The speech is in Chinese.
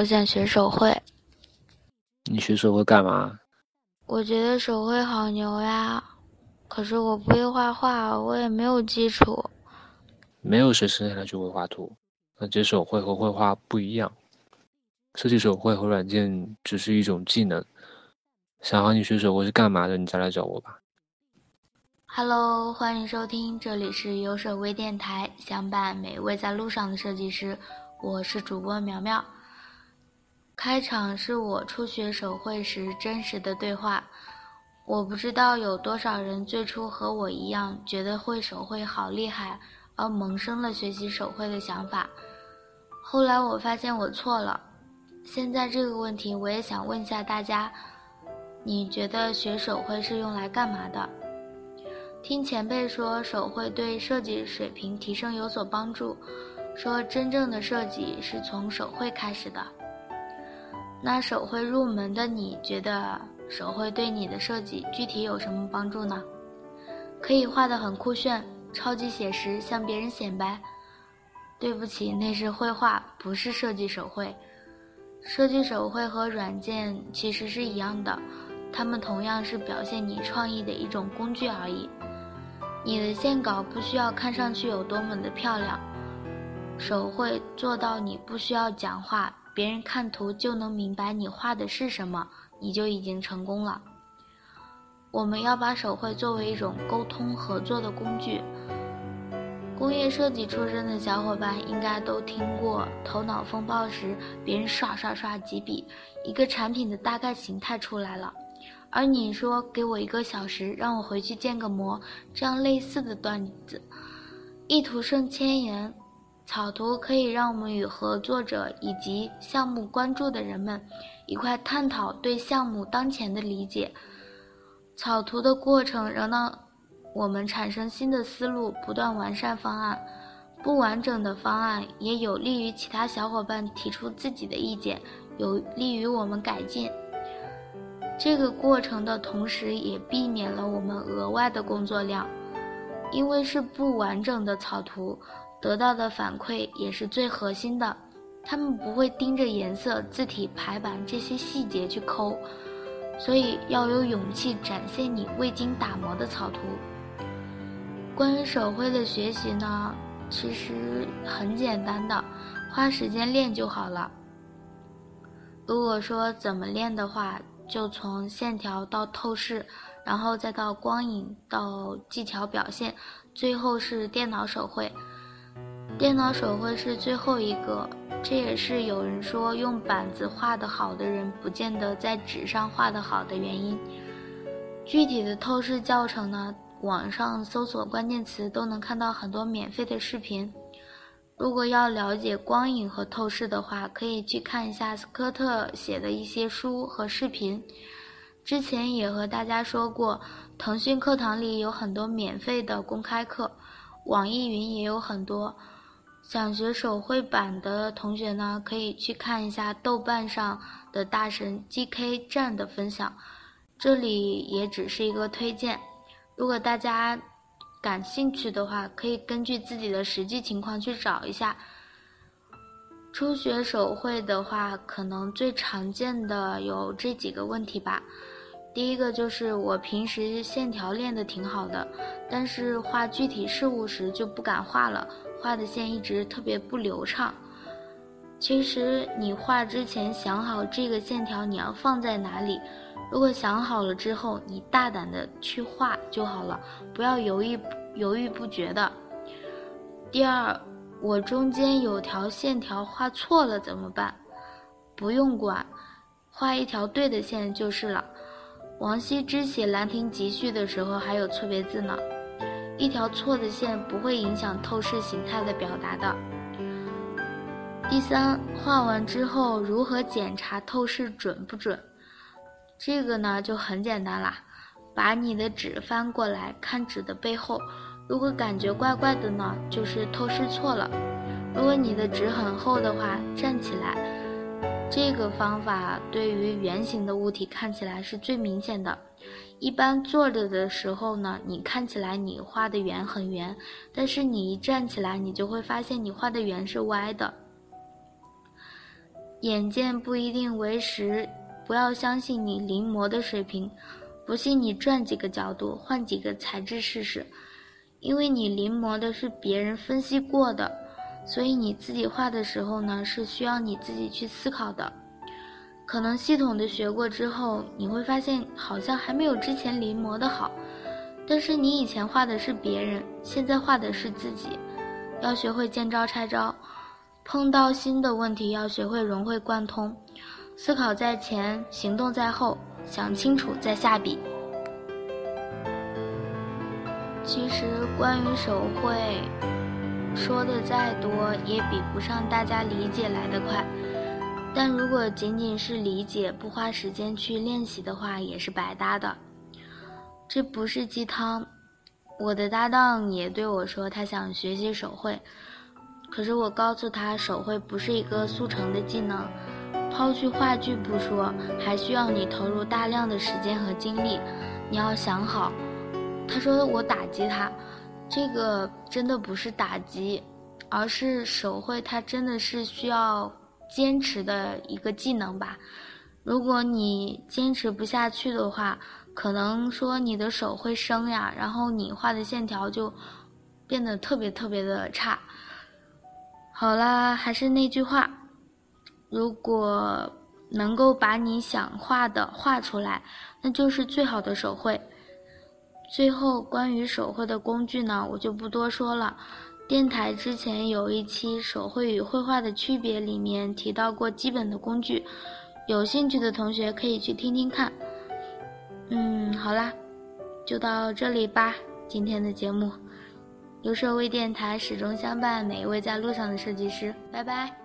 我想学手绘。你学手绘干嘛？我觉得手绘好牛呀，可是我不会画画，我也没有基础。没有谁生下来就会画图，而且手绘和绘画不一样。设计手绘和软件只是一种技能。想和你学手绘是干嘛的？你再来找我吧。Hello，欢迎收听，这里是有手微电台，相伴每位在路上的设计师。我是主播苗苗。开场是我初学手绘时真实的对话。我不知道有多少人最初和我一样，觉得会手绘好厉害，而萌生了学习手绘的想法。后来我发现我错了。现在这个问题，我也想问一下大家：你觉得学手绘是用来干嘛的？听前辈说手绘对设计水平提升有所帮助，说真正的设计是从手绘开始的。那手绘入门的你觉得手绘对你的设计具体有什么帮助呢？可以画得很酷炫，超级写实，向别人显摆。对不起，那是绘画，不是设计手绘。设计手绘和软件其实是一样的，它们同样是表现你创意的一种工具而已。你的线稿不需要看上去有多么的漂亮，手绘做到你不需要讲话。别人看图就能明白你画的是什么，你就已经成功了。我们要把手绘作为一种沟通合作的工具。工业设计出身的小伙伴应该都听过头脑风暴时，别人刷刷刷几笔，一个产品的大概形态出来了，而你说给我一个小时，让我回去建个模，这样类似的段子，一图胜千言。草图可以让我们与合作者以及项目关注的人们一块探讨对项目当前的理解。草图的过程能让我们产生新的思路，不断完善方案。不完整的方案也有利于其他小伙伴提出自己的意见，有利于我们改进。这个过程的同时，也避免了我们额外的工作量，因为是不完整的草图。得到的反馈也是最核心的，他们不会盯着颜色、字体、排版这些细节去抠，所以要有勇气展现你未经打磨的草图。关于手绘的学习呢，其实很简单的，花时间练就好了。如果说怎么练的话，就从线条到透视，然后再到光影到技巧表现，最后是电脑手绘。电脑手绘是最后一个，这也是有人说用板子画得好的人不见得在纸上画得好的原因。具体的透视教程呢，网上搜索关键词都能看到很多免费的视频。如果要了解光影和透视的话，可以去看一下斯科特写的一些书和视频。之前也和大家说过，腾讯课堂里有很多免费的公开课，网易云也有很多。想学手绘版的同学呢，可以去看一下豆瓣上的大神 GK 站的分享，这里也只是一个推荐。如果大家感兴趣的话，可以根据自己的实际情况去找一下。初学手绘的话，可能最常见的有这几个问题吧。第一个就是我平时线条练得挺好的，但是画具体事物时就不敢画了。画的线一直特别不流畅。其实你画之前想好这个线条你要放在哪里，如果想好了之后，你大胆的去画就好了，不要犹豫犹豫不决的。第二，我中间有条线条画错了怎么办？不用管，画一条对的线就是了。王羲之写《兰亭集序》的时候还有错别字呢。一条错的线不会影响透视形态的表达的。第三，画完之后如何检查透视准不准？这个呢就很简单啦，把你的纸翻过来看纸的背后，如果感觉怪怪的呢，就是透视错了。如果你的纸很厚的话，站起来，这个方法对于圆形的物体看起来是最明显的。一般坐着的时候呢，你看起来你画的圆很圆，但是你一站起来，你就会发现你画的圆是歪的。眼见不一定为实，不要相信你临摹的水平，不信你转几个角度，换几个材质试试，因为你临摹的是别人分析过的，所以你自己画的时候呢，是需要你自己去思考的。可能系统的学过之后，你会发现好像还没有之前临摹的好，但是你以前画的是别人，现在画的是自己，要学会见招拆招。碰到新的问题，要学会融会贯通，思考在前，行动在后，想清楚再下笔。其实关于手绘，说的再多也比不上大家理解来的快。但如果仅仅是理解，不花时间去练习的话，也是白搭的。这不是鸡汤。我的搭档也对我说，他想学习手绘。可是我告诉他，手绘不是一个速成的技能，抛去话剧不说，还需要你投入大量的时间和精力。你要想好。他说我打击他，这个真的不是打击，而是手绘它真的是需要坚持的一个技能吧。如果你坚持不下去的话，可能说你的手会生呀，然后你画的线条就变得特别特别的差。好啦，还是那句话，如果能够把你想画的画出来，那就是最好的手绘。最后，关于手绘的工具呢，我就不多说了。电台之前有一期手绘与绘画的区别，里面提到过基本的工具，有兴趣的同学可以去听听看。嗯，好啦，就到这里吧，今天的节目。由设微电台始终相伴每一位在路上的设计师，拜拜。